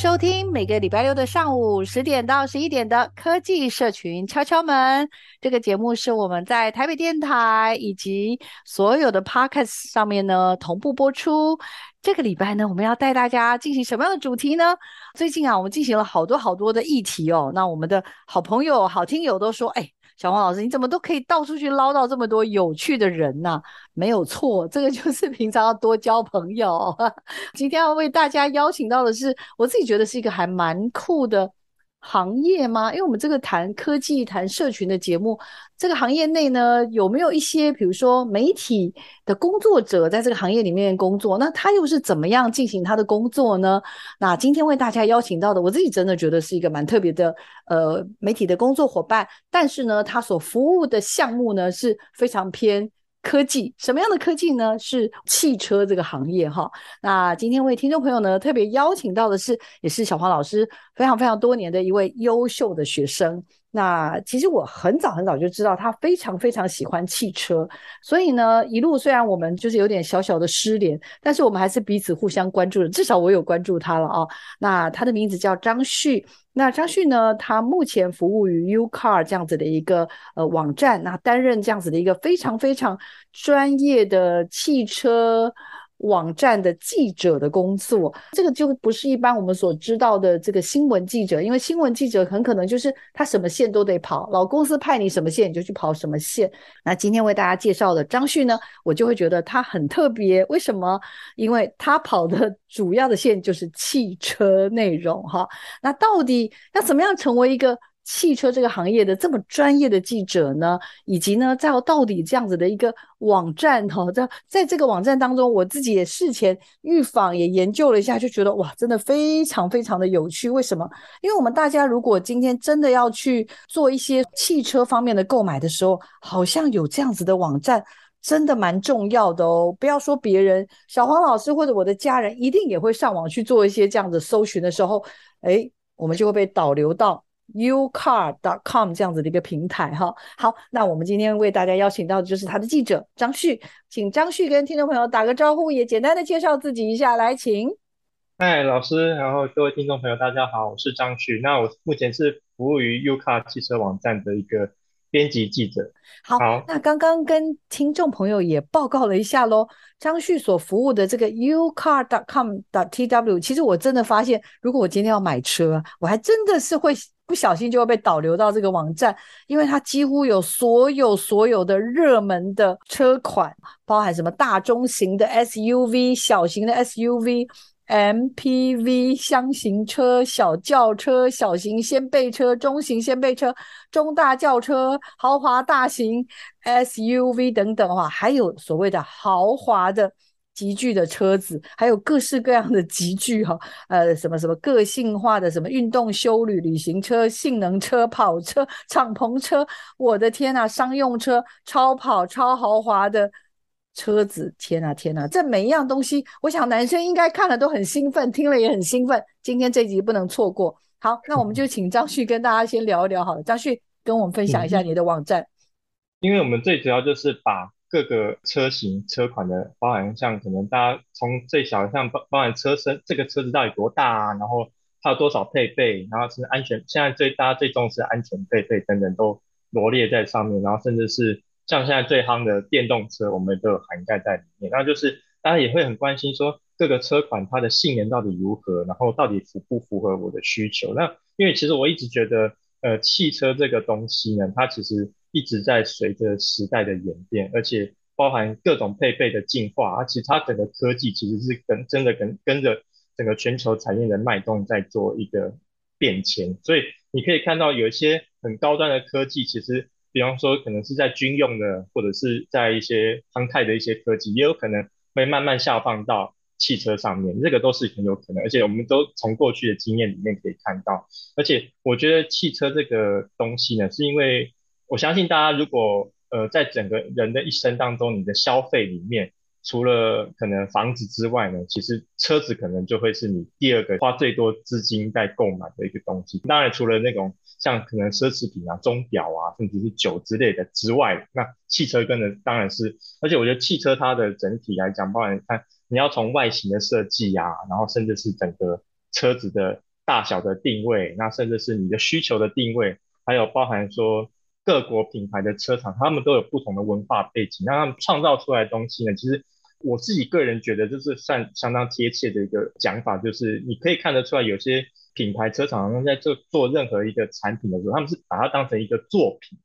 收听每个礼拜六的上午十点到十一点的科技社群敲敲门。这个节目是我们在台北电台以及所有的 Podcast 上面呢同步播出。这个礼拜呢，我们要带大家进行什么样的主题呢？最近啊，我们进行了好多好多的议题哦。那我们的好朋友、好听友都说，哎。小黄老师，你怎么都可以到处去捞到这么多有趣的人呢？没有错，这个就是平常要多交朋友。今天要为大家邀请到的是，我自己觉得是一个还蛮酷的。行业吗？因为我们这个谈科技、谈社群的节目，这个行业内呢，有没有一些，比如说媒体的工作者在这个行业里面工作？那他又是怎么样进行他的工作呢？那今天为大家邀请到的，我自己真的觉得是一个蛮特别的，呃，媒体的工作伙伴。但是呢，他所服务的项目呢，是非常偏。科技，什么样的科技呢？是汽车这个行业哈。那今天为听众朋友呢，特别邀请到的是，也是小黄老师非常非常多年的一位优秀的学生。那其实我很早很早就知道他非常非常喜欢汽车，所以呢，一路虽然我们就是有点小小的失联，但是我们还是彼此互相关注的。至少我有关注他了啊。那他的名字叫张旭。那张旭呢，他目前服务于 UCar 这样子的一个呃网站，那担任这样子的一个非常非常专业的汽车。网站的记者的工作，这个就不是一般我们所知道的这个新闻记者，因为新闻记者很可能就是他什么线都得跑，老公司派你什么线你就去跑什么线。那今天为大家介绍的张旭呢，我就会觉得他很特别，为什么？因为他跑的主要的线就是汽车内容哈。那到底要怎么样成为一个？汽车这个行业的这么专业的记者呢，以及呢，在到底这样子的一个网站哈，在在这个网站当中，我自己也事前预访也研究了一下，就觉得哇，真的非常非常的有趣。为什么？因为我们大家如果今天真的要去做一些汽车方面的购买的时候，好像有这样子的网站，真的蛮重要的哦。不要说别人，小黄老师或者我的家人，一定也会上网去做一些这样子搜寻的时候，诶，我们就会被导流到。ucar.com 这样子的一个平台哈，好，那我们今天为大家邀请到的就是他的记者张旭，请张旭跟听众朋友打个招呼，也简单的介绍自己一下，来，请。嗨，老师，然后各位听众朋友，大家好，我是张旭，那我目前是服务于 ucar 汽车网站的一个编辑记者。好，好，那刚刚跟听众朋友也报告了一下喽，张旭所服务的这个 ucar.com.tw，其实我真的发现，如果我今天要买车，我还真的是会。不小心就会被导流到这个网站，因为它几乎有所有所有的热门的车款，包含什么大中型的 SUV、小型的 SUV、MPV、厢型车、小轿车、小型掀背车、中型掀背车、中大轿车、豪华大型 SUV 等等哈，还有所谓的豪华的。级距的车子，还有各式各样的级距哈，呃，什么什么个性化的什么运动休旅旅行车、性能车、跑车、敞篷车，我的天呐，商用车、超跑、超豪华的车子，天呐天呐，这每一样东西，我想男生应该看了都很兴奋，听了也很兴奋。今天这集不能错过。好，那我们就请张旭跟大家先聊一聊好了。张旭跟我们分享一下你的网站，因为我们最主要就是把。各个车型车款的，包含像可能大家从最小的像包包含车身，这个车子到底多大啊？然后它有多少配备？然后是安全，现在最大家最重视安全配备等等都罗列在上面。然后甚至是像现在最夯的电动车，我们都有涵盖在里面。然后就是大家也会很关心说，各个车款它的性能到底如何，然后到底符不符合我的需求。那因为其实我一直觉得，呃，汽车这个东西呢，它其实一直在随着时代的演变，而且包含各种配备的进化，而且它整个科技其实是跟真的跟跟着整个全球产业的脉动在做一个变迁。所以你可以看到有一些很高端的科技，其实比方说可能是在军用的，或者是在一些航太的一些科技，也有可能会慢慢下放到。汽车上面，这个都是很有可能，而且我们都从过去的经验里面可以看到。而且我觉得汽车这个东西呢，是因为我相信大家如果呃在整个人的一生当中，你的消费里面，除了可能房子之外呢，其实车子可能就会是你第二个花最多资金在购买的一个东西。当然，除了那种像可能奢侈品啊、钟表啊，甚至是酒之类的之外，那汽车跟的当然是，而且我觉得汽车它的整体来讲，包含看。你要从外形的设计啊，然后甚至是整个车子的大小的定位，那甚至是你的需求的定位，还有包含说各国品牌的车厂，他们都有不同的文化背景，那他们创造出来的东西呢，其实我自己个人觉得就是算相当贴切的一个讲法，就是你可以看得出来，有些品牌车厂他们在做做任何一个产品的时候，他们是把它当成一个作品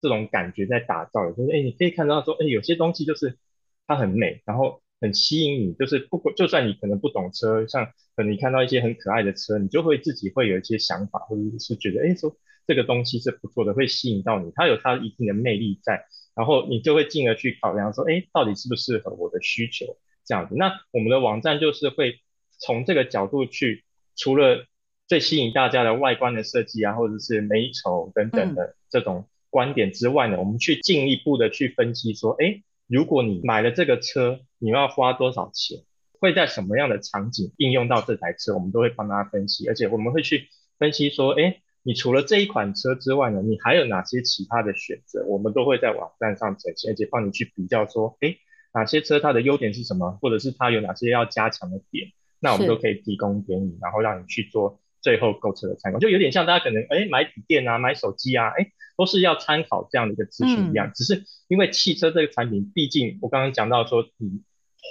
这种感觉在打造的，就是哎，你可以看到说，哎，有些东西就是它很美，然后。很吸引你，就是不管就算你可能不懂车，像可能你看到一些很可爱的车，你就会自己会有一些想法，或者是觉得，哎，说这个东西是不错的，会吸引到你，它有它一定的魅力在，然后你就会进而去考量说，哎，到底适不适合我的需求这样子。那我们的网站就是会从这个角度去，除了最吸引大家的外观的设计啊，或者是美丑等等的这种观点之外呢，嗯、我们去进一步的去分析说，哎。如果你买了这个车，你要花多少钱？会在什么样的场景应用到这台车？我们都会帮大家分析，而且我们会去分析说，哎，你除了这一款车之外呢，你还有哪些其他的选择？我们都会在网站上呈现，而且帮你去比较说，哎，哪些车它的优点是什么，或者是它有哪些要加强的点，那我们都可以提供给你，然后让你去做最后购车的参考，就有点像大家可能，哎，买笔电啊，买手机啊，哎。都是要参考这样的一个资讯一样，嗯、只是因为汽车这个产品，毕竟我刚刚讲到说，你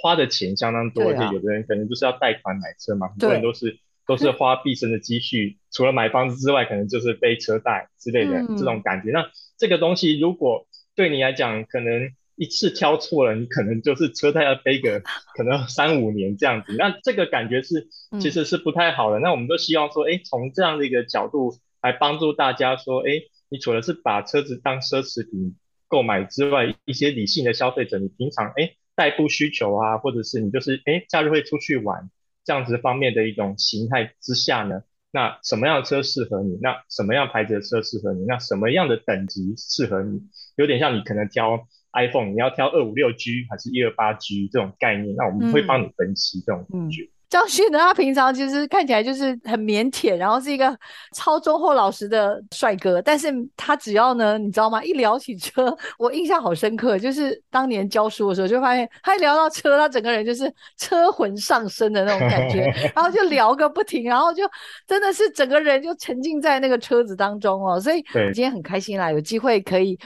花的钱相当多，啊、而且有的人可能就是要贷款买车嘛，很多人都是都是花毕生的积蓄，除了买房子之外，可能就是背车贷之类的、嗯、这种感觉。那这个东西如果对你来讲，可能一次挑错了，你可能就是车贷要背个 可能三五年这样子，那这个感觉是其实是不太好的。嗯、那我们都希望说，哎，从这样的一个角度来帮助大家说，哎。你除了是把车子当奢侈品购买之外，一些理性的消费者，你平常哎代步需求啊，或者是你就是哎假日会出去玩这样子方面的一种形态之下呢，那什么样的车适合你？那什么样牌子的车适合你？那什么样的等级适合你？有点像你可能挑 iPhone，你要挑二五六 G 还是一二八 G 这种概念，那我们会帮你分析这种感觉。嗯嗯张旭呢，他平常其实看起来就是很腼腆，然后是一个超忠厚老实的帅哥。但是他只要呢，你知道吗？一聊起车，我印象好深刻，就是当年教书的时候，就发现他一聊到车，他整个人就是车魂上身的那种感觉，然后就聊个不停，然后就真的是整个人就沉浸在那个车子当中哦。所以今天很开心啦，有机会可以。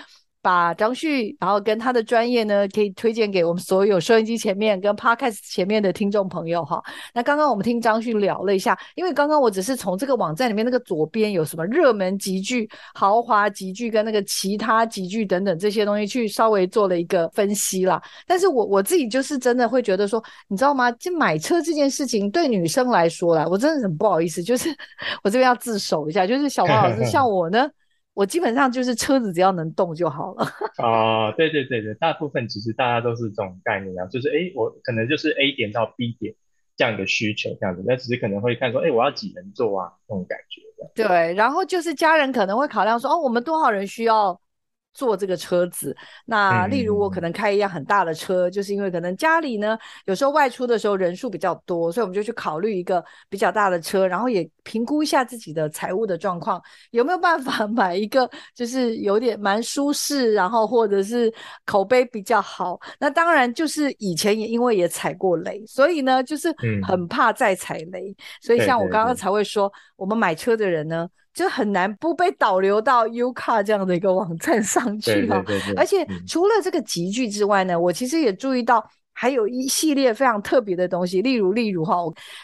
把张旭，然后跟他的专业呢，可以推荐给我们所有收音机前面跟 Podcast 前面的听众朋友哈。那刚刚我们听张旭聊了一下，因为刚刚我只是从这个网站里面那个左边有什么热门级距、豪华级距跟那个其他级距等等这些东西去稍微做了一个分析啦。但是我我自己就是真的会觉得说，你知道吗？就买车这件事情对女生来说啦，我真的很不好意思，就是 我这边要自首一下，就是小黄老师像我呢。我基本上就是车子只要能动就好了。哦，对对对对，大部分其实大家都是这种概念啊，就是哎，我可能就是 A 点到 B 点这样的需求这样子，那只是可能会看说，哎，我要几人座啊，这种感觉。对，然后就是家人可能会考量说，哦，我们多少人需要。坐这个车子，那例如我可能开一辆很大的车，嗯、就是因为可能家里呢有时候外出的时候人数比较多，所以我们就去考虑一个比较大的车，然后也评估一下自己的财务的状况，有没有办法 买一个就是有点蛮舒适，然后或者是口碑比较好。那当然就是以前也因为也踩过雷，所以呢就是很怕再踩雷，嗯、所以像我刚刚才会说，我们买车的人呢。就很难不被导流到 U-Car 这样的一个网站上去哈，而且除了这个集聚之外呢，我其实也注意到还有一系列非常特别的东西，例如例如哈，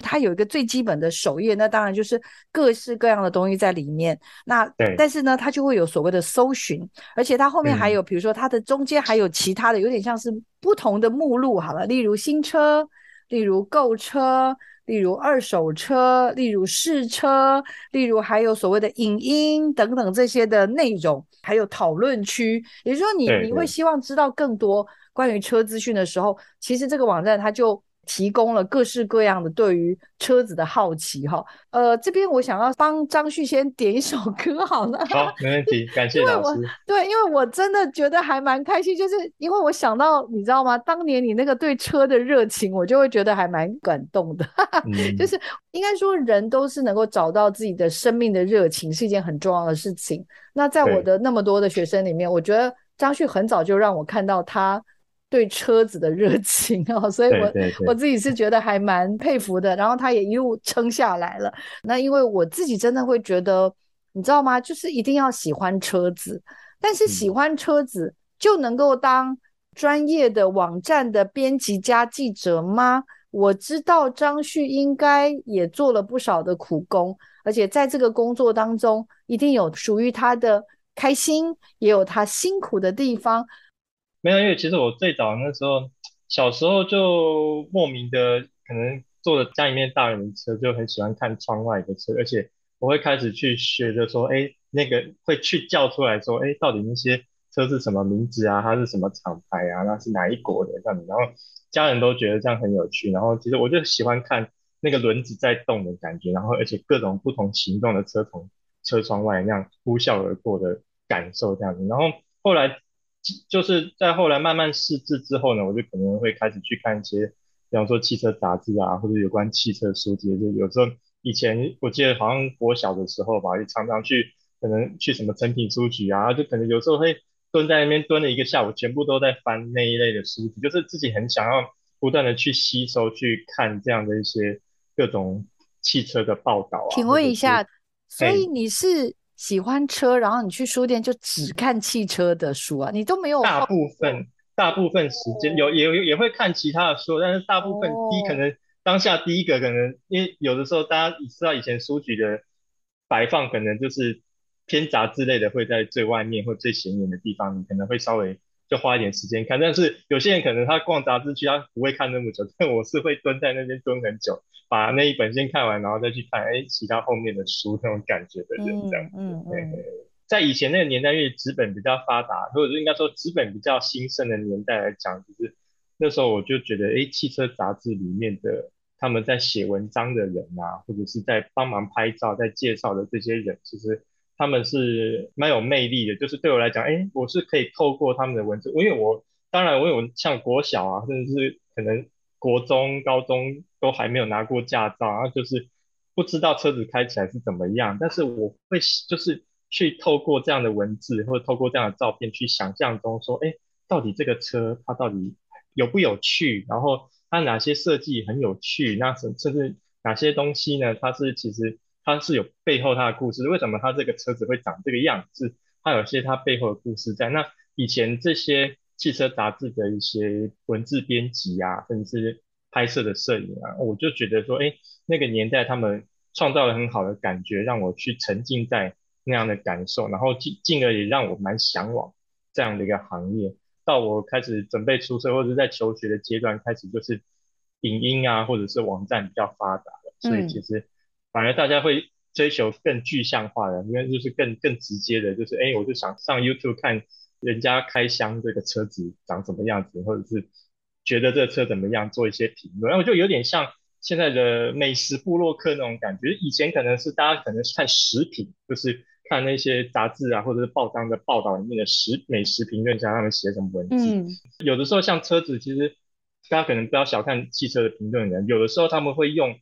它有一个最基本的首页，那当然就是各式各样的东西在里面。那但是呢，它就会有所谓的搜寻，而且它后面还有，比如说它的中间还有其他的，有点像是不同的目录好了，例如新车，例如购车。例如二手车，例如试车，例如还有所谓的影音等等这些的内容，还有讨论区。也就是说你，你你会希望知道更多关于车资讯的时候，其实这个网站它就。提供了各式各样的对于车子的好奇哈，呃，这边我想要帮张旭先点一首歌好了。好，没问题，感谢老师。对，因为我真的觉得还蛮开心，就是因为我想到你知道吗？当年你那个对车的热情，我就会觉得还蛮感动的。嗯、就是应该说，人都是能够找到自己的生命的热情，是一件很重要的事情。那在我的那么多的学生里面，我觉得张旭很早就让我看到他。对车子的热情啊，所以我我自己是觉得还蛮佩服的。然后他也一路撑下来了。那因为我自己真的会觉得，你知道吗？就是一定要喜欢车子，但是喜欢车子就能够当专业的网站的编辑加记者吗？我知道张旭应该也做了不少的苦工，而且在这个工作当中，一定有属于他的开心，也有他辛苦的地方。没有，因为其实我最早那时候，小时候就莫名的可能坐着家里面大人的车，就很喜欢看窗外的车，而且我会开始去学着说，哎，那个会去叫出来说，哎，到底那些车是什么名字啊？它是什么厂牌啊？那是哪一国的这样子？然后家人都觉得这样很有趣，然后其实我就喜欢看那个轮子在动的感觉，然后而且各种不同形状的车从车窗外那样呼啸而过的感受这样子，然后后来。就是在后来慢慢识字之后呢，我就可能会开始去看一些，比方说汽车杂志啊，或者有关汽车书籍。就有时候以前我记得好像我小的时候吧，就常常去，可能去什么成品书局啊，就可能有时候会蹲在那边蹲了一个下午，全部都在翻那一类的书籍，就是自己很想要不断的去吸收、去看这样的一些各种汽车的报道啊。请问一下，所以你是？喜欢车，然后你去书店就只看汽车的书啊，你都没有。大部分大部分时间有也有也会看其他的书，但是大部分第一可能当下第一个可能，因为有的时候大家知道以前书局的摆放可能就是偏杂志类的会在最外面或最显眼的地方，你可能会稍微。就花一点时间看，但是有些人可能他逛杂志区，他不会看那么久，但我是会蹲在那边蹲很久，把那一本先看完，然后再去看哎其他后面的书那种感觉的人这样子。嗯嗯，嗯。在以前那个年代，因为纸本比较发达，或者是应该说纸本比较兴盛的年代来讲，就是那时候我就觉得，哎，汽车杂志里面的他们在写文章的人啊，或者是在帮忙拍照、在介绍的这些人，其实。他们是蛮有魅力的，就是对我来讲，哎，我是可以透过他们的文字，因为我当然我有像国小啊，甚至是可能国中、高中都还没有拿过驾照，然后就是不知道车子开起来是怎么样，但是我会就是去透过这样的文字或者透过这样的照片去想象中说，哎，到底这个车它到底有不有趣，然后它哪些设计很有趣，那甚甚至哪些东西呢？它是其实。它是有背后它的故事，为什么它这个车子会长这个样子？它有些它背后的故事在。那以前这些汽车杂志的一些文字编辑啊，甚至是拍摄的摄影啊，我就觉得说，哎，那个年代他们创造了很好的感觉，让我去沉浸在那样的感受，然后进进而也让我蛮向往这样的一个行业。到我开始准备出社或者在求学的阶段，开始就是影音啊，或者是网站比较发达了，所以其实。反而大家会追求更具象化的，因为就是更更直接的，就是哎，我就想上 YouTube 看人家开箱这个车子长什么样子，或者是觉得这个车怎么样，做一些评论。然后就有点像现在的美食部落客那种感觉。以前可能是大家可能是看食品，就是看那些杂志啊，或者是报章的报道里面的食美食评论家他们写什么文字。嗯。有的时候像车子，其实大家可能不要小看汽车的评论人，有的时候他们会用。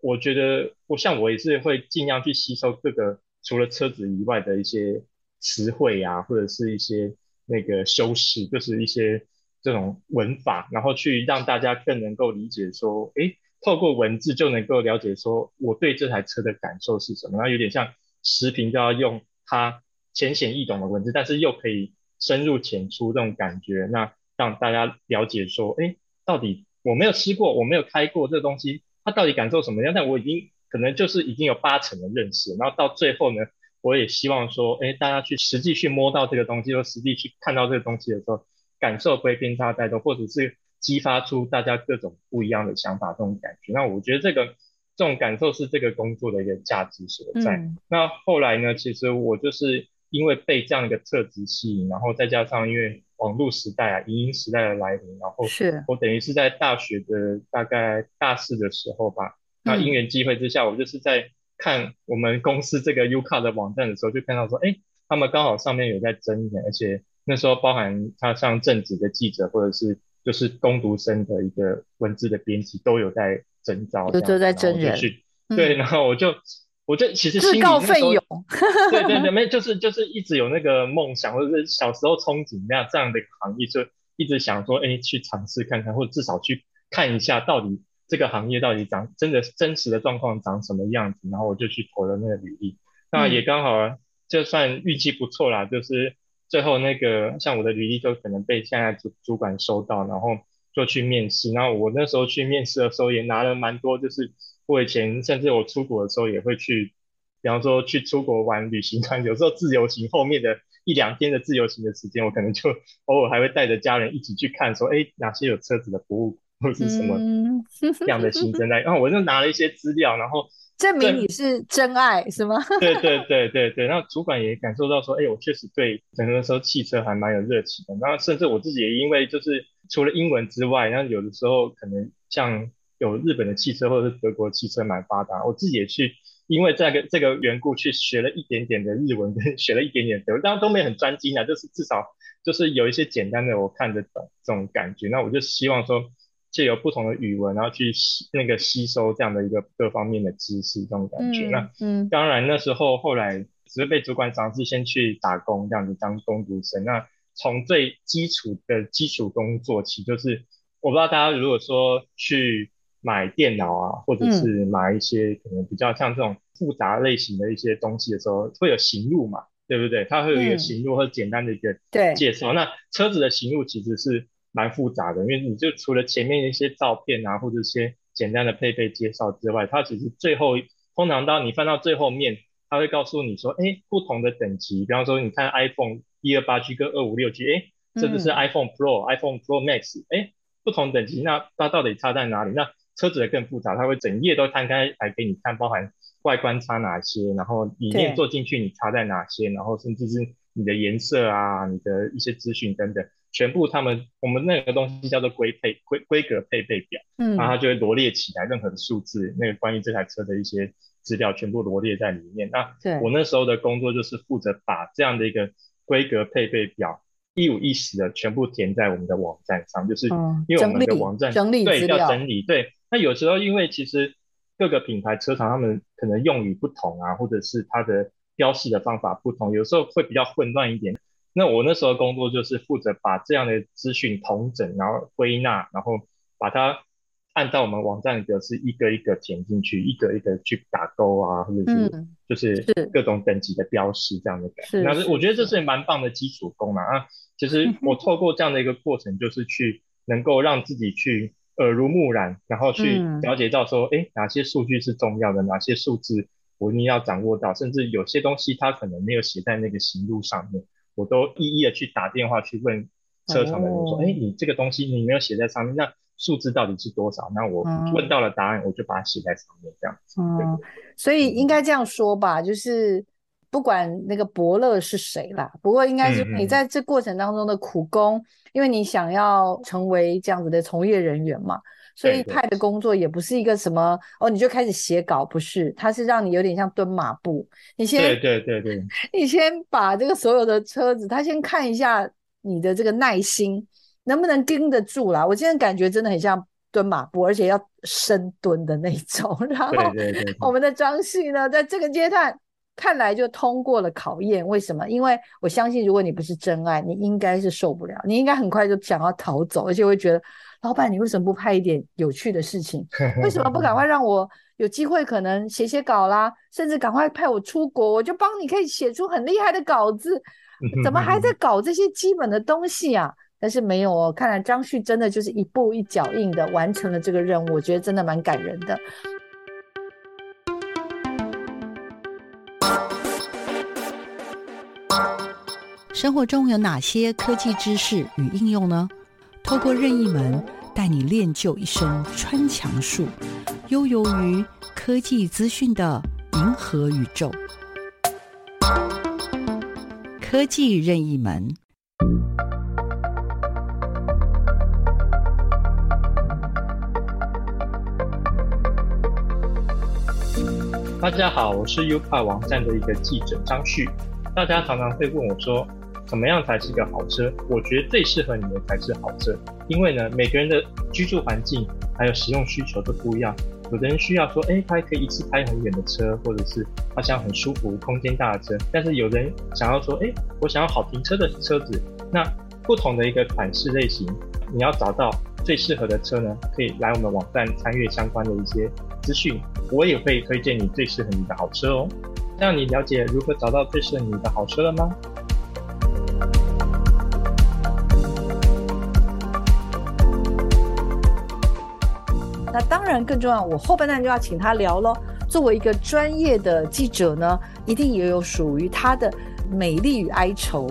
我觉得，我像我也是会尽量去吸收各个除了车子以外的一些词汇啊，或者是一些那个修饰，就是一些这种文法，然后去让大家更能够理解说，诶，透过文字就能够了解说我对这台车的感受是什么。那有点像时评，就要用它浅显易懂的文字，但是又可以深入浅出这种感觉，那让大家了解说，诶。到底我没有吃过，我没有开过这个东西，它到底感受什么样？但我已经可能就是已经有八成的认识，然后到最后呢，我也希望说，哎，大家去实际去摸到这个东西，或实际去看到这个东西的时候，感受不会偏差太多，或者是激发出大家各种不一样的想法，这种感觉。那我觉得这个这种感受是这个工作的一个价值所在。嗯、那后来呢，其实我就是因为被这样一个特质吸引，然后再加上因为网络时代啊，影音时代的来临，然后是我等于是在大学的大概大四的时候吧，那因缘机会之下，我就是在看我们公司这个 UCART 的网站的时候，就看到说，哎，他们刚好上面有在征人，而且。那时候包含他像正职的记者，或者是就是攻读生的一个文字的编辑，都有在征招，都在征人。对，然后我就我就其实自告奋勇，对对对，没就是就是一直有那个梦想，或者是小时候憧憬那样这样的一个行业，就一直想说，哎，去尝试看看，或者至少去看一下，到底这个行业到底长真的真实的状况长什么样子。然后我就去投了那个履历，那也刚好就算运气不错啦，就是。最后那个像我的履历就可能被现在主主管收到，然后就去面试。然后我那时候去面试的时候也拿了蛮多，就是我以前甚至我出国的时候也会去，比方说去出国玩旅行团，有时候自由行后面的一两天的自由行的时间，我可能就偶尔还会带着家人一起去看，说哎哪些有车子的服务或是什么这样的行程 来。然后我就拿了一些资料，然后。证明你是真爱是吗？对对对对对，然后主管也感受到说，哎，我确实对整个时候汽车还蛮有热情的。然后甚至我自己也因为就是除了英文之外，然后有的时候可能像有日本的汽车或者是德国的汽车蛮发达，我自己也去因为这个这个缘故去学了一点点的日文，跟学了一点点德文，当然都没很专精啊，就是至少就是有一些简单的我看得懂这种感觉。那我就希望说。借由不同的语文，然后去吸那个吸收这样的一个各方面的知识，这种感觉。嗯、那嗯，当然那时候后来只是被主管赏识，先去打工这样子当工读生。那从最基础的基础工作起，就是我不知道大家如果说去买电脑啊，或者是买一些可能比较像这种复杂类型的一些东西的时候，会有行路嘛，对不对？它会有一个行路或者简单的一个介绍。嗯、那车子的行路其实是。蛮复杂的，因为你就除了前面一些照片啊，或者一些简单的配备介绍之外，它其实最后通常到你翻到最后面，它会告诉你说，哎，不同的等级，比方说你看 iPhone 一二八 G 跟二五六 G，哎，这个是 iPhone Pro、嗯、iPhone Pro Max，哎，不同等级，那它到底差在哪里？那车子的更复杂，它会整页都摊开来给你看，包含外观差哪些，然后里面坐进去你差在哪些，然后甚至是你的颜色啊，你的一些资讯等等。全部他们我们那个东西叫做规配规规格配备表，嗯，然后它就会罗列起来任何的数字，那个关于这台车的一些资料全部罗列在里面。那我那时候的工作就是负责把这样的一个规格配备表一五一十的全部填在我们的网站上，就是因为我们的网站整理对要整理对。那有时候因为其实各个品牌车厂他们可能用语不同啊，或者是它的标示的方法不同，有时候会比较混乱一点。那我那时候工作就是负责把这样的资讯统整，然后归纳，然后把它按照我们网站的格式一个一个填进去，一个一个去打勾啊，或者是就是各种等级的标识这样的感觉。那是我觉得这是蛮棒的基础功能啊。其实我透过这样的一个过程，就是去能够让自己去耳濡目染，然后去了解到说，哎，哪些数据是重要的，哪些数字我一定要掌握到，甚至有些东西它可能没有写在那个行路上面。我都一一的去打电话去问车厂的人说，哎、哦，你这个东西你没有写在上面，那数字到底是多少？那我问到了答案，嗯、我就把它写在上面，这样子。嗯，所以应该这样说吧，就是不管那个伯乐是谁啦，不过应该是你在这过程当中的苦工，嗯嗯，因为你想要成为这样子的从业人员嘛。所以派的工作也不是一个什么哦，你就开始写稿，不是，他是让你有点像蹲马步。你先对对对对，你先把这个所有的车子，他先看一下你的这个耐心能不能盯得住啦。我现在感觉真的很像蹲马步，而且要深蹲的那种。然后我们的张旭呢，在这个阶段看来就通过了考验。为什么？因为我相信，如果你不是真爱，你应该是受不了，你应该很快就想要逃走，而且会觉得。老板，你为什么不派一点有趣的事情？为什么不赶快 让我有机会可能写写稿啦，甚至赶快派我出国，我就帮你可以写出很厉害的稿子？怎么还在搞这些基本的东西啊？但是没有哦，看来张旭真的就是一步一脚印的完成了这个任务，我觉得真的蛮感人的。生活中有哪些科技知识与应用呢？透过任意门带你练就一身穿墙术，悠游于科技资讯的银河宇宙。科技任意门。大家好，我是 UCA 网站的一个记者张旭。大家常常会问我说，怎么样才是一个好车？我觉得最适合你的才是好车，因为呢，每个人的居住环境还有使用需求都不一样。有的人需要说，哎，他可以一次开很远的车，或者是他想很舒服、空间大的车。但是有人想要说，哎，我想要好停车的车子。那不同的一个款式类型，你要找到最适合的车呢，可以来我们网站参阅相关的一些资讯。我也会推荐你最适合你的好车哦。那你了解如何找到最适合你的好车了吗？那当然更重要，我后半段就要请他聊喽。作为一个专业的记者呢，一定也有属于他的美丽与哀愁。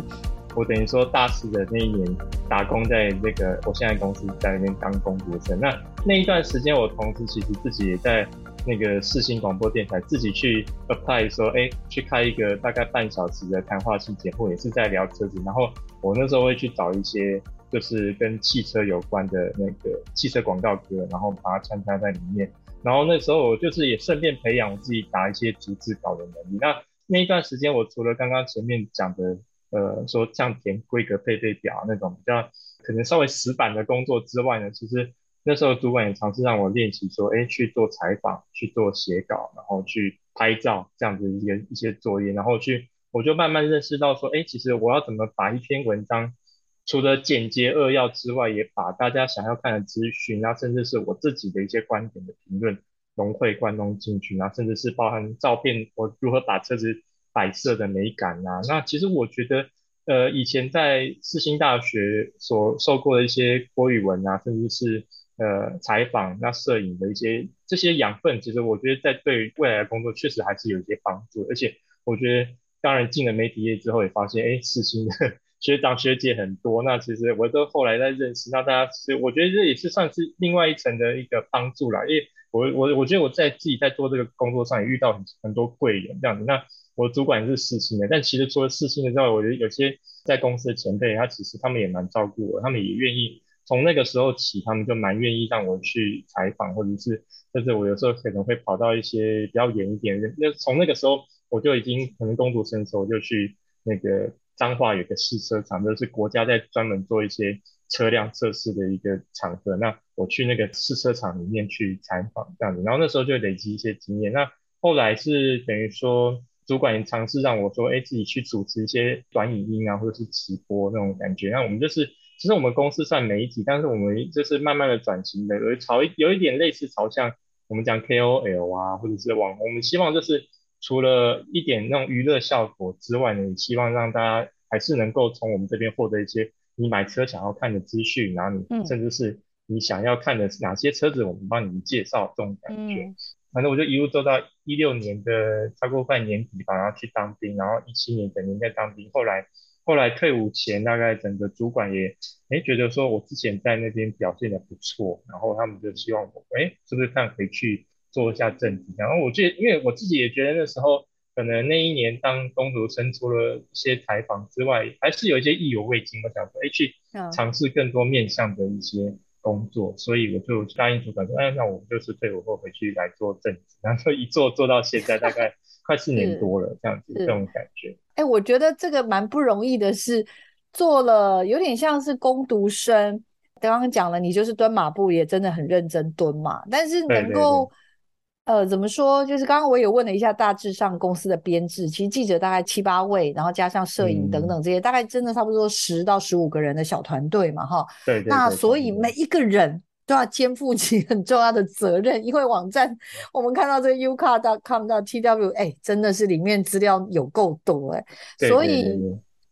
我等于说大四的那一年打工，在那个我现在公司在那边当工读生。那那一段时间，我同时其实自己也在那个世新广播电台自己去 apply 说，哎，去开一个大概半小时的谈话性节目，也是在聊车子。然后我那时候会去找一些。就是跟汽车有关的那个汽车广告歌，然后把它穿插在里面。然后那时候我就是也顺便培养我自己打一些逐字稿的能力。那那一段时间，我除了刚刚前面讲的，呃，说像填规格配备表那种比较可能稍微死板的工作之外呢，其实那时候主管也尝试让我练习说，哎，去做采访，去做写稿，然后去拍照这样子一些一些作业，然后去我就慢慢认识到说，哎，其实我要怎么把一篇文章。除了简洁扼要之外，也把大家想要看的资讯，然后甚至是我自己的一些观点的评论融会贯通进去，然后甚至是包含照片，我如何把车子摆设的美感啊。那其实我觉得，呃，以前在世新大学所受过的一些国语文啊，甚至是呃采访、那摄影的一些这些养分，其实我觉得在对未来的工作确实还是有一些帮助。而且我觉得，当然进了媒体业之后，也发现，哎，四新的。学长学姐很多，那其实我都后来在认识，那大家其实我觉得这也是算是另外一层的一个帮助啦。因为我我我觉得我在自己在做这个工作上也遇到很很多贵人这样子。那我主管是四新的，但其实除了四新的之外，我觉得有些在公司的前辈，他其实他们也蛮照顾我，他们也愿意从那个时候起，他们就蛮愿意让我去采访，或者是甚至我有时候可能会跑到一些比较远一点的，那从那个时候我就已经可能工读生的时候就去那个。彰化有个试车场，就是国家在专门做一些车辆测试的一个场合。那我去那个试车场里面去采访这样子，然后那时候就累积一些经验。那后来是等于说，主管也尝试让我说，哎，自己去主持一些短影音啊，或者是直播那种感觉。那我们就是，其实我们公司算媒体，但是我们就是慢慢的转型的，有朝有一点类似朝向我们讲 KOL 啊，或者是网红。我们希望就是。除了一点那种娱乐效果之外呢，也希望让大家还是能够从我们这边获得一些你买车想要看的资讯，然后你甚至是你想要看的哪些车子，我们帮你们介绍这种感觉。反正我就一路做到一六年的差不多快年底吧，然后去当兵，然后一七年整年在当兵。后来后来退伍前，大概整个主管也哎觉得说我之前在那边表现的不错，然后他们就希望我哎是不是看回去。做一下正职，然后我觉得，因为我自己也觉得那时候可能那一年当工读生，除了一些采访之外，还是有一些意犹未尽。我想说，哎，去尝试更多面向的一些工作，嗯、所以我就答应主管说，哎，那我们就是退伍后回去来做正职，然后一做做到现在大概 快四年多了，这样子这种感觉。哎，我觉得这个蛮不容易的是，是做了有点像是攻读生，刚刚讲了，你就是蹲马步也真的很认真蹲嘛，但是能够。呃，怎么说？就是刚刚我也问了一下，大致上公司的编制，其实记者大概七八位，然后加上摄影等等这些，嗯、大概真的差不多十到十五个人的小团队嘛，哈。对，对，对。那所以每一个人都要肩负起 很重要的责任，因为网站我们看到这个 ucar.com 到 tw，哎，真的是里面资料有够多哎，所以。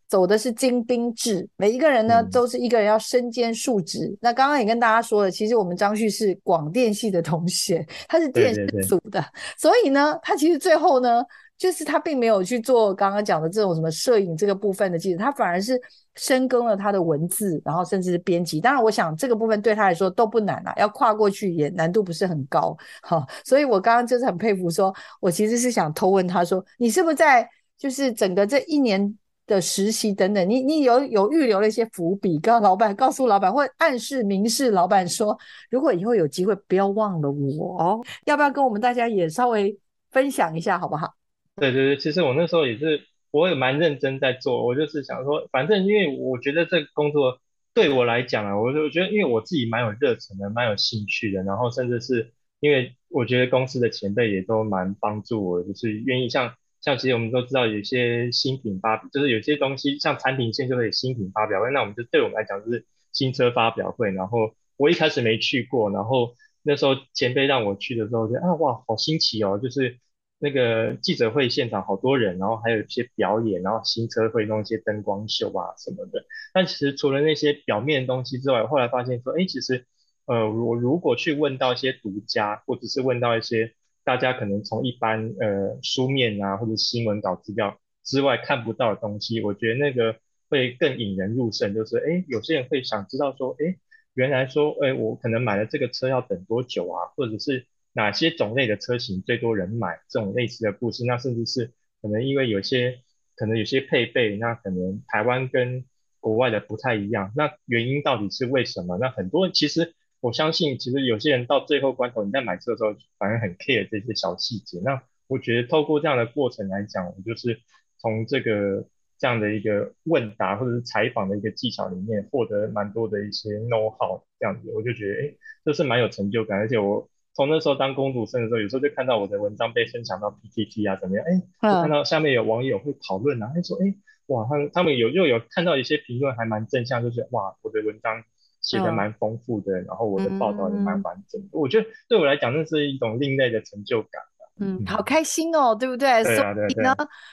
走的是精兵制，每一个人呢、嗯、都是一个人要身兼数职。那刚刚也跟大家说了，其实我们张旭是广电系的同学，他是电视组的，对对对，所以呢，他其实最后呢，就是他并没有去做刚刚讲的这种什么摄影这个部分的记者，他反而是深耕了他的文字，然后甚至是编辑。当然，我想这个部分对他来说都不难啊，要跨过去也难度不是很高。好，所以我刚刚就是很佩服说，说我其实是想偷问他说，你是不是在就是整个这一年的实习等等，你你有有预留了一些伏笔，跟老板告诉老板，或暗示明示老板说，如果以后有机会，不要忘了我哦，要不要跟我们大家也稍微分享一下，好不好？对对对，其实我那时候也是，我也蛮认真在做。我就是想说，反正因为我觉得这个工作对我来讲啊，我就觉得因为我自己蛮有热忱的，蛮有兴趣的，然后甚至是因为我觉得公司的前辈也都蛮帮助我，就是愿意像像其实我们都知道有些新品发，就是有些东西像产品线就会新品发表会，那我们就对我们来讲就是新车发表会。然后我一开始没去过，然后那时候前辈让我去的时候，就啊哇，好新奇哦，就是。那个记者会现场好多人，然后还有一些表演，然后新车会弄一些灯光秀啊什么的。但其实除了那些表面的东西之外，后来发现说，哎，其实，呃，我如果去问到一些独家，或者是问到一些大家可能从一般呃书面啊或者新闻稿资料之外看不到的东西，我觉得那个会更引人入胜。就是，哎，有些人会想知道说，哎，原来说，哎，我可能买了这个车要等多久啊，或者是。哪些种类的车型最多人买？这种类似的故事，那甚至是可能因为有些可能有些配备，那可能台湾跟国外的不太一样，那原因到底是为什么？那很多其实我相信，其实有些人到最后关头，你在买车的时候反而很 care 这些小细节。那我觉得透过这样的过程来讲，我就是从这个这样的一个问答或者是采访的一个技巧里面，获得蛮多的一些 know how，这样子我就觉得，哎，这是蛮有成就感，而且我。从那时候当公主生的时候，有时候就看到我的文章被分享到 PTT 啊，怎么样？哎，就看到下面有网友会讨论啊，他说，哎，哇，他们他们有又有看到一些评论还蛮正向，就是哇，我的文章写的蛮丰富的，然后我的报道也蛮完整的。我觉得对我来讲，那是一种另类的成就感。嗯，好开心哦，对不对？对啊，对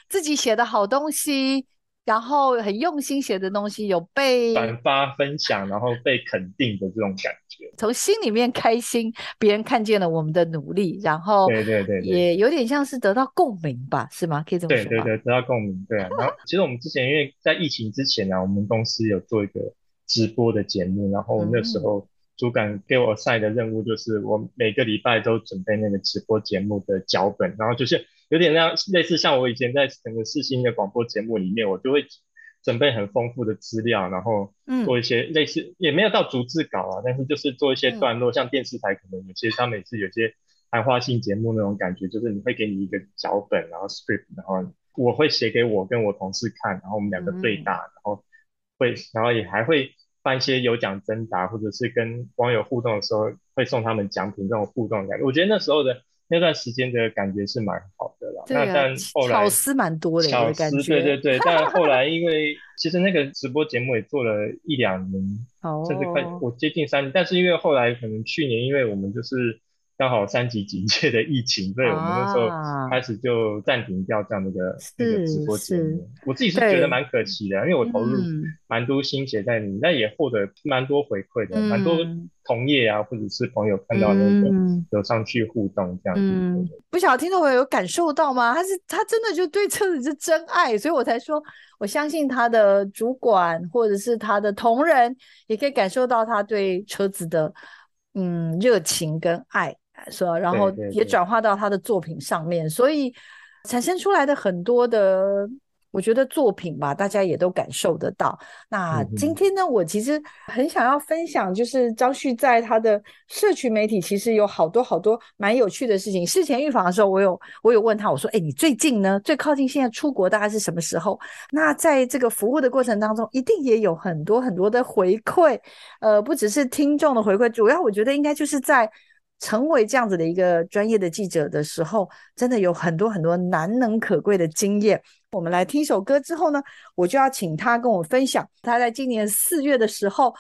自己写的好东西。然后很用心写的东西有被转发分享，然后被肯定的这种感觉，从心里面开心，别人看见了我们的努力，然后对对对，也有点像是得到共鸣吧，是吗？可以这么说吗？对对对，得到共鸣，对啊。然后其实我们之前因为在疫情之前呢、啊，我们公司有做一个直播的节目，然后那时候主管给我塞的任务就是我每个礼拜都准备那个直播节目的脚本，然后就是。有点那样，类似像我以前在整个四新的广播节目里面，我就会准备很丰富的资料，然后做一些类似、嗯、也没有到逐字稿啊，但是就是做一些段落，嗯、像电视台可能有些他每次有些谈话性节目那种感觉，就是你会给你一个脚本，然后 script，然后我会写给我跟我同事看，然后我们两个对答，嗯、然后会然后也还会办一些有奖征答，或者是跟网友互动的时候会送他们奖品这种互动感觉，我觉得那时候的。那段时间的感觉是蛮好的啦，啊、那但后来巧思蛮多的，巧思对对对，但后来因为其实那个直播节目也做了一两年，甚至快我接近三年，但是因为后来可能去年因为我们就是。刚好三级警戒的疫情，所以我们那时候开始就暂停掉这样的一个、啊、个直播节目。我自己是觉得蛮可惜的，因为我投入蛮多心血在里面，但、嗯、也获得蛮多回馈的，蛮、嗯、多同业啊或者是朋友看到那个有上去互动这样子。嗯、不晓得听众朋友有感受到吗？他是他真的就对车子是真爱，所以我才说我相信他的主管或者是他的同仁也可以感受到他对车子的嗯热情跟爱。说，然后也转化到他的作品上面，所以产生出来的很多的，我觉得作品吧，大家也都感受得到。那今天呢，我其实很想要分享，就是张旭在他的社群媒体，其实有好多好多蛮有趣的事情。事前预防的时候，我有我有问他，我说：“哎，你最近呢，最靠近现在出国大概是什么时候？”那在这个服务的过程当中，一定也有很多很多的回馈，呃，不只是听众的回馈，主要我觉得应该就是在。成为这样子的一个专业的记者的时候，真的有很多很多难能可贵的经验。我们来听首歌之后呢，我就要请他跟我分享他在今年四月的时候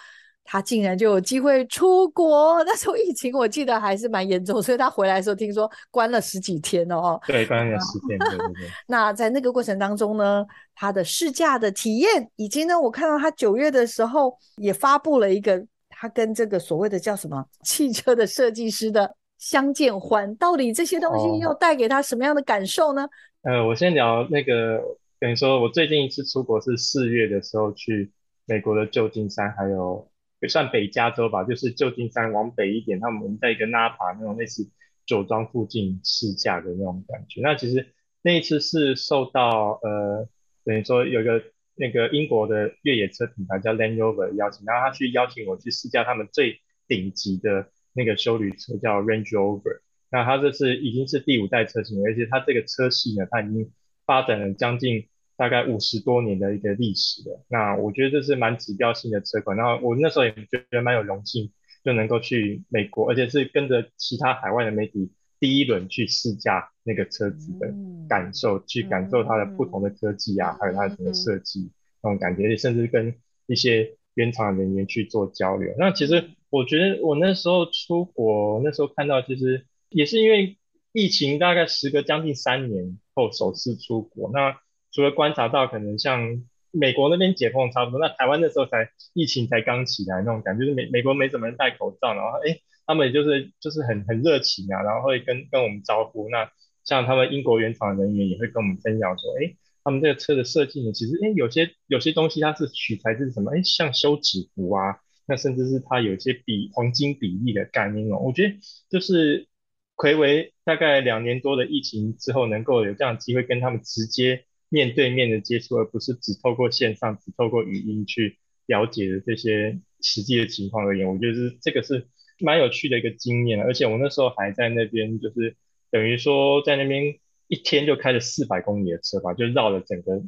他竟然就有机会出国。那时候疫情我记得还是蛮严重，所以他回来的时候听说关了十几天哦。对，关了十天，对对对。那在那个过程当中呢，他的试驾的体验，以及呢，我看到他九月的时候也发布了一个他跟这个所谓的叫什么汽车的设计师的相见欢，到底这些东西又带给他什么样的感受呢？哦、呃，我先聊那个。等于说，我最近一次出国是四月的时候去美国的旧金山，还有也算北加州吧，就是旧金山往北一点，他们在一个纳帕那种类似酒庄附近试驾的那种感觉。那其实那一次是受到呃，等于说有一个那个英国的越野车品牌叫 Land Rover 邀请，然后他去邀请我去试驾他们最顶级的那个休旅车叫 Range Rover。那它这是已经是第五代车型，而且它这个车系呢，它已经发展了将近。大概五十多年的一个历史了，那我觉得这是蛮指标性的车款。然后我那时候也觉得蛮有荣幸，就能够去美国，而且是跟着其他海外的媒体第一轮去试驾那个车子的感受，嗯、去感受它的不同的科技啊，嗯、还有它的整个设计那种感觉，甚至跟一些原厂人员去做交流。那其实我觉得我那时候出国，那时候看到其实也是因为疫情，大概时隔将近三年后首次出国，那。除了观察到可能像美国那边解封差不多，那台湾那时候才疫情才刚起来那种感觉，就是美美国没怎么人戴口罩，然后哎，他们也就是就是很很热情啊，然后会跟跟我们招呼。那像他们英国原厂人员也会跟我们分享说，哎，他们这个车的设计呢，其实哎有些有些东西它是取材自什么，哎像休止符啊，那甚至是它有些比黄金比例的概念哦。我觉得就是睽违大概两年多的疫情之后，能够有这样的机会跟他们直接。面对面的接触，而不是只透过线上、只透过语音去了解的这些实际的情况而言，我觉得是这个是蛮有趣的一个经验。而且我那时候还在那边，就是等于说在那边一天就开了四百公里的车吧，就绕了整个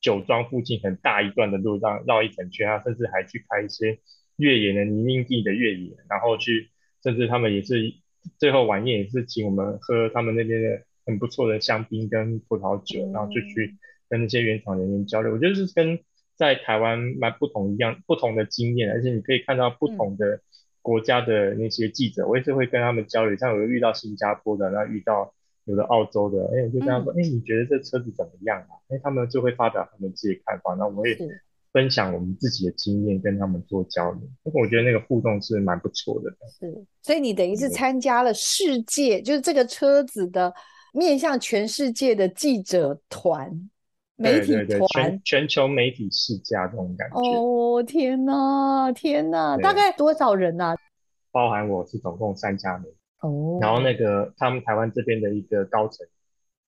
酒庄附近很大一段的路，绕绕一整圈啊，甚至还去开一些越野的泥泞地的越野，然后去，甚至他们也是最后晚宴也是请我们喝他们那边的很不错的香槟跟葡萄酒，然后就去。跟那些原厂人员交流，我觉得是跟在台湾蛮不同一样，不同的经验，而且你可以看到不同的国家的那些记者，嗯、我也是会跟他们交流，像有的遇到新加坡的，然后遇到有的澳洲的，哎，我就跟他说，哎、嗯，你觉得这车子怎么样啊？哎，他们就会发表他们自己的看法，那我也分享我们自己的经验跟他们做交流，我觉得那个互动是蛮不错的。是，所以你等于是参加了世界，就是这个车子的面向全世界的记者团。媒体团，全全球媒体试驾这种感觉。哦天哪，天哪，大概多少人呐、啊？包含我是总共三家媒体。哦。然后那个他们台湾这边的一个高层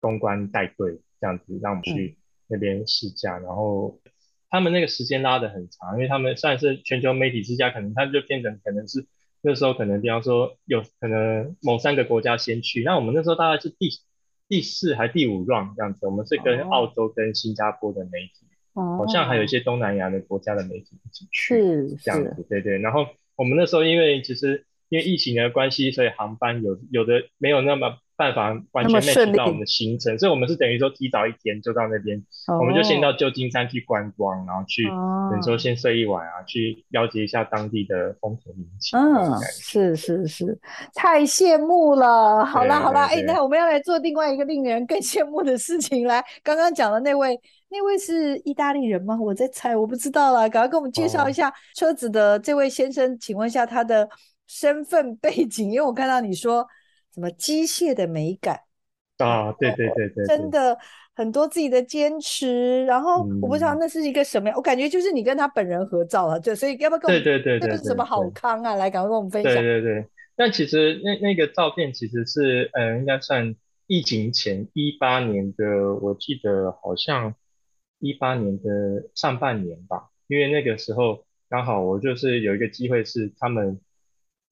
公关带队，这样子让我们去那边试驾。嗯、然后他们那个时间拉得很长，因为他们算是全球媒体试驾，可能他就变成可能是那时候可能比方说有可能某三个国家先去，那我们那时候大概是第。第四还第五 round 这样子，我们是跟澳洲跟新加坡的媒体，哦、好像还有一些东南亚的国家的媒体一起去，是这样子，对对。然后我们那时候因为其实因为疫情的关系，所以航班有有的没有那么。办法完全 match 到我们的行程，所以我们是等于说提早一天就到那边，哦、我们就先到旧金山去观光，然后去等于说先睡一晚啊，去了解一下当地的风土民情。嗯，是是是，太羡慕了。好啦好啦，哎，那我们要来做另外一个令人更羡慕的事情来。刚刚讲的那位，那位是意大利人吗？我在猜，我不知道啦。赶快跟我们介绍一下车子的这位先生，哦、请问一下他的身份背景，因为我看到你说。什么机械的美感啊？对对对对，真的很多自己的坚持。然后我不知道那是一个什么样，我感觉就是你跟他本人合照了，对，所以要不要跟我们？对对对对，这是什么好康啊？来，赶快跟我们分享。对对对，但其实那那个照片其实是，嗯，应该算疫情前一八年的，我记得好像一八年的上半年吧，因为那个时候刚好我就是有一个机会是他们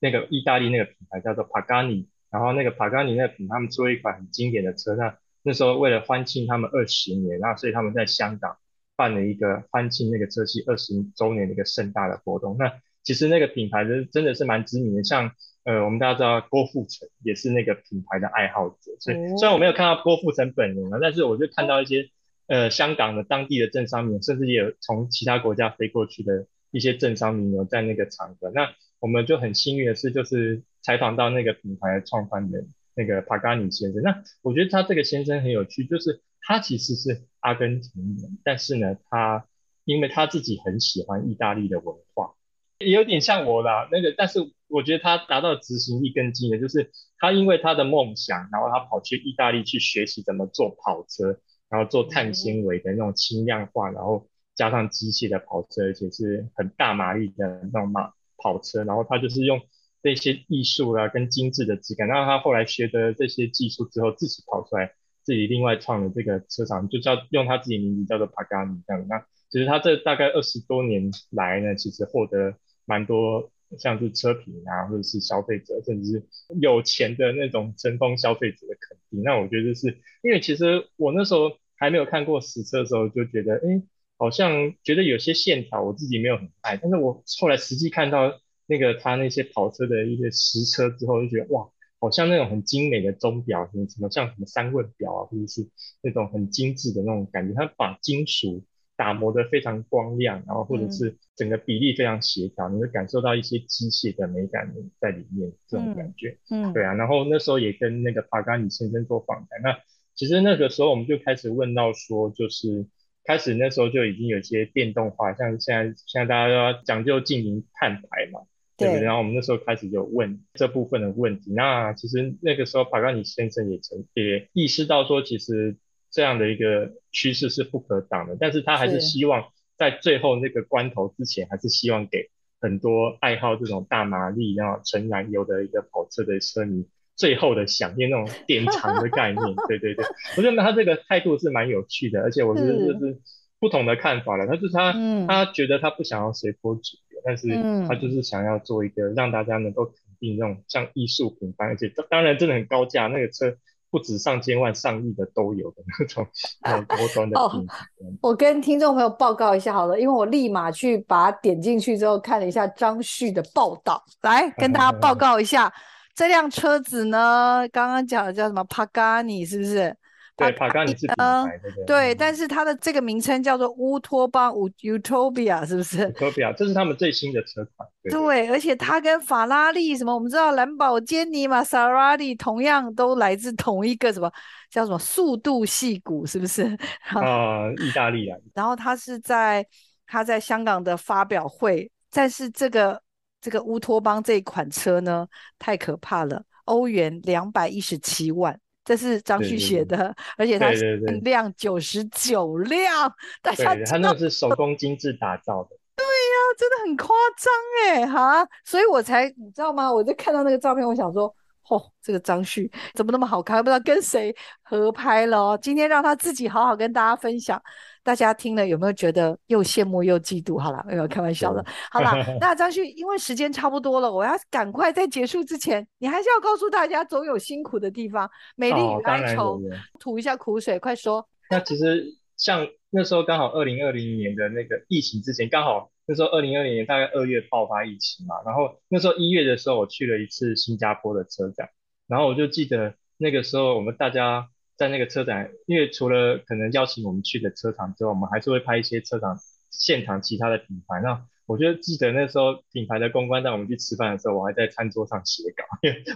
那个意大利那个品牌叫做 Pagani。然后那个帕加尼那个品，他们出了一款很经典的车。那那时候为了欢庆他们二十年，然后所以他们在香港办了一个欢庆那个车系二十周年的一个盛大的活动。那其实那个品牌真真的是蛮知名的，像呃我们大家知道郭富城也是那个品牌的爱好者。所以虽然我没有看到郭富城本人啊，但是我就看到一些呃香港的当地的政商名，甚至也有从其他国家飞过去的一些政商名流在那个场合。那我们就很幸运的是，就是采访到那个品牌创办人那个帕加尼先生。那我觉得他这个先生很有趣，就是他其实是阿根廷人，但是呢，他因为他自己很喜欢意大利的文化，也有点像我啦。那个，但是我觉得他达到执行力更近的，就是他因为他的梦想，然后他跑去意大利去学习怎么做跑车，然后做碳纤维的那种轻量化，然后加上机械的跑车，而且是很大马力的那种马跑车，然后他就是用这些艺术啊跟精致的质感，然后他后来学得这些技术之后，自己跑出来，自己另外创了这个车厂，就叫用他自己名字叫做帕加尼这样。那其实他这大概二十多年来呢，其实获得蛮多像是车评啊，或者是消费者，甚至是有钱的那种成功消费者的肯定。那我觉得是因为其实我那时候还没有看过实车的时候，就觉得哎。好像觉得有些线条我自己没有很爱，但是我后来实际看到那个他那些跑车的一些实车之后，就觉得哇，好像那种很精美的钟表，什么什么像什么三问表啊，或者是那种很精致的那种感觉，它把金属打磨得非常光亮，然后或者是整个比例非常协调，嗯、你会感受到一些机械的美感在里面，这种感觉，嗯，对啊，然后那时候也跟那个帕甘尼先生做访谈，那其实那个时候我们就开始问到说，就是。开始那时候就已经有些电动化，像现在现在大家都要讲究进行碳排嘛，对不对？然后我们那时候开始就问这部分的问题。那其实那个时候帕加尼先生也曾也意识到说，其实这样的一个趋势是不可挡的，但是他还是希望在最后那个关头之前，还是希望给很多爱好这种大马力然后纯燃油的一个跑车的车迷。最后的想念那种 典藏的概念，对对对，我觉得他这个态度是蛮有趣的，而且我觉得就是不同的看法了。他是他、嗯、他觉得他不想要随波逐流，但是他就是想要做一个让大家能够肯定那种像艺术品般，而且当然真的很高价，那个车不止上千万、上亿的都有的那种 很高端的品牌。哦，我跟听众朋友报告一下好了，因为我立马去把它点进去之后看了一下张旭的报道，来跟大家报告一下。这辆车子呢，刚刚讲的叫什么？帕加尼是不是？对，帕加尼是品牌，对对。对，但是它的这个名称叫做乌托邦，Utopia，是不是？Utopia，这是他们最新的车款。对，对，对，而且它跟法拉利什么，我们知道兰博基尼、玛莎拉蒂同样都来自同一个什么叫什么速度系股，是不是？啊、呃，意大利啊。然后它是在它在香港的发表会，但是这个。这个乌托邦这一款车呢，太可怕了，欧元两百一十七万，这是张旭写的，而且它是限量九十九辆，大家他那是手工精致打造的。对呀、啊，真的很夸张哎哈，所以我才你知道吗？我就看到那个照片，我想说，哦，这个张旭怎么那么好看？不知道跟谁合拍了哦。今天让他自己好好跟大家分享。大家听了有没有觉得又羡慕又嫉妒？好了，没有开玩笑的。好了，那张旭，因为时间差不多了，我要赶快在结束之前，你还是要告诉大家，总有辛苦的地方，美丽与哀愁，吐一下苦水，快说。那其实像那时候刚好二零二零年的那个疫情之前，刚好那时候二零二零年大概二月爆发疫情嘛，然后那时候一月的时候我去了一次新加坡的车展，然后我就记得那个时候我们大家。在那个车展，因为除了可能邀请我们去的车厂之外，我们还是会拍一些车厂现场其他的品牌。那我就记得那时候品牌的公关带我们去吃饭的时候，我还在餐桌上写稿，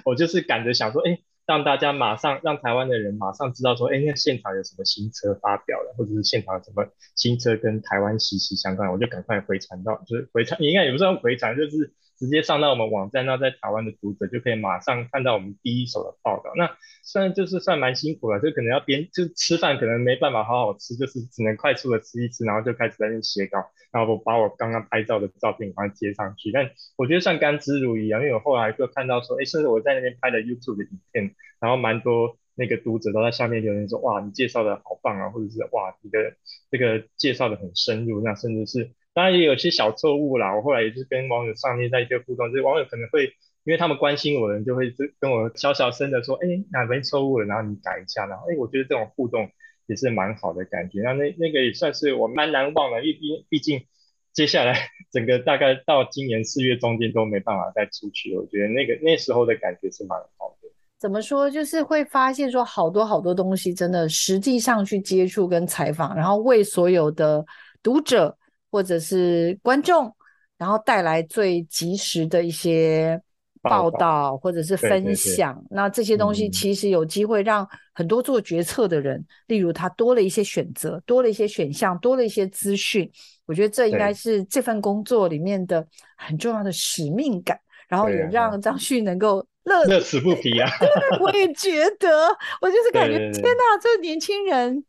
我就是赶着想说，哎，让大家马上让台湾的人马上知道说，哎，那现场有什么新车发表了，或者是现场有什么新车跟台湾息息相关，我就赶快回传到，就是回传，你应该也不算回传，就是。直接上到我们网站，那在台湾的读者就可以马上看到我们第一手的报道。那虽然就是算蛮辛苦了，就可能要边就吃饭，可能没办法好好吃，就是只能快速的吃一吃，然后就开始在那写稿，然后我把我刚刚拍照的照片把它贴上去。但我觉得算甘之如饴啊，因为我后来就看到说，哎，甚至我在那边拍的 YouTube 的影片，然后蛮多那个读者都在下面留言说，哇，你介绍的好棒啊，或者是哇，你的这个介绍的很深入，那甚至是。当然也有些小错误啦，我后来也是跟网友上面在一些互动，就是网友可能会因为他们关心我的人，就会跟我小小声的说，哎，哪边错误了，然后你改一下，然后哎，我觉得这种互动也是蛮好的感觉。那那那个也算是我蛮难忘的，因为毕毕竟接下来 整个大概到今年四月中间都没办法再出去，我觉得那个那时候的感觉是蛮好的。怎么说？就是会发现说好多好多东西，真的实际上去接触跟采访，然后为所有的读者。或者是观众然后带来最及时的一些报道或者是分享。对对对，那这些东西其实有机会让很多做决策的人，嗯、例如他多了一些选择，多了一些选项，多了一些资讯。我觉得这应该是这份工作里面的很重要的使命感，然后也让张旭能够 乐乐此不疲啊！我也觉得，我就是感觉，天哪，这年轻人。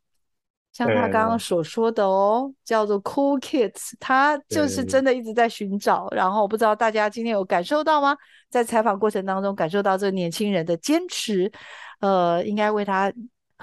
像他刚刚所说的哦，叫做 Cool Kids，他就是真的一直在寻找。然后不知道大家今天有感受到吗？在采访过程当中感受到这个年轻人的坚持，呃，应该为他。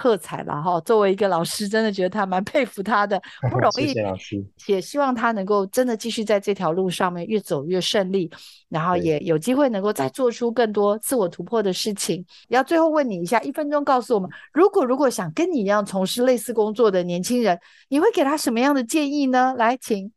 喝彩了哈！作为一个老师，真的觉得他蛮佩服他的，不容易。谢谢老师，也希望他能够真的继续在这条路上面越走越顺利，然后也有机会能够再做出更多自我突破的事情。要最后问你一下，一分钟告诉我们，如果如果想跟你一样从事类似工作的年轻人，你会给他什么样的建议呢？来，请。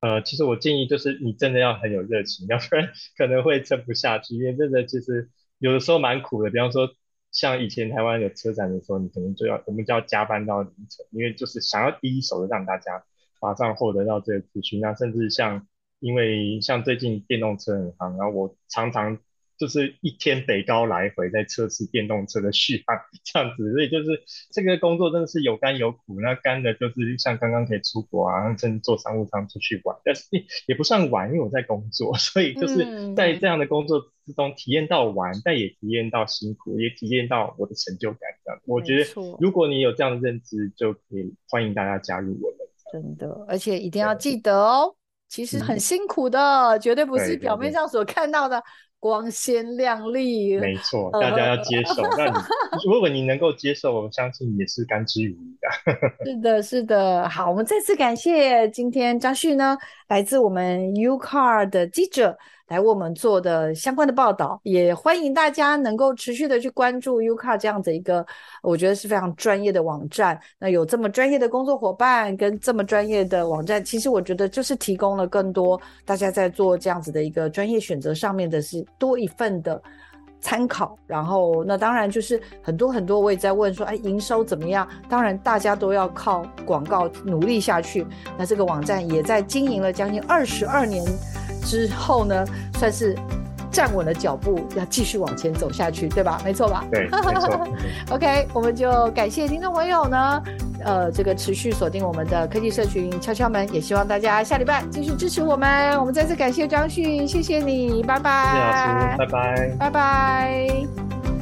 呃，其实我建议就是你真的要很有热情，要不然 可能会撑不下去，因为真的其实有的时候蛮苦的，比方说。像以前台湾有车展的时候，你可能就要我们就要加班到凌晨，因为就是想要第一手的让大家马上获得到这个资讯。那甚至像，因为像最近电动车很夯，然后我常常。就是一天北高来回在测试电动车的续航这样子，所以就是这个工作真的是有甘有苦。那甘的就是像刚刚可以出国啊，甚至坐商务舱出去玩，但是也不算玩，因为我在工作，所以就是在这样的工作之中体验到玩，但也体验到辛苦，也体验到我的成就感。这样，我觉得如果你有这样的认知，就可以欢迎大家加入我们。真的，而且一定要记得哦，其实很辛苦的，绝对不是表面上所看到的。光鲜亮丽，没错，大家要接受。那你 如果你能够接受，我相信也是甘之如饴的。是的，是的。好，我们再次感谢今天张旭呢，来自我们 UCAR 的记者。来为我们做的相关的报道，也欢迎大家能够持续的去关注 u c a 这样子一个，我觉得是非常专业的网站。那有这么专业的工作伙伴跟这么专业的网站，其实我觉得就是提供了更多大家在做这样子的一个专业选择上面的是多一份的参考。然后那当然就是很多很多，我也在问说，哎，营收怎么样？当然大家都要靠广告努力下去。那这个网站也在经营了将近二十二年。之后呢，算是站稳了脚步，要继续往前走下去，对吧？没错吧？对，没错。OK，我们就感谢听众朋友呢，呃，这个持续锁定我们的科技社群敲敲门，也希望大家下礼拜继续支持我们。我们再次感谢张旭，谢谢你，拜拜。谢谢老师，拜拜，拜拜。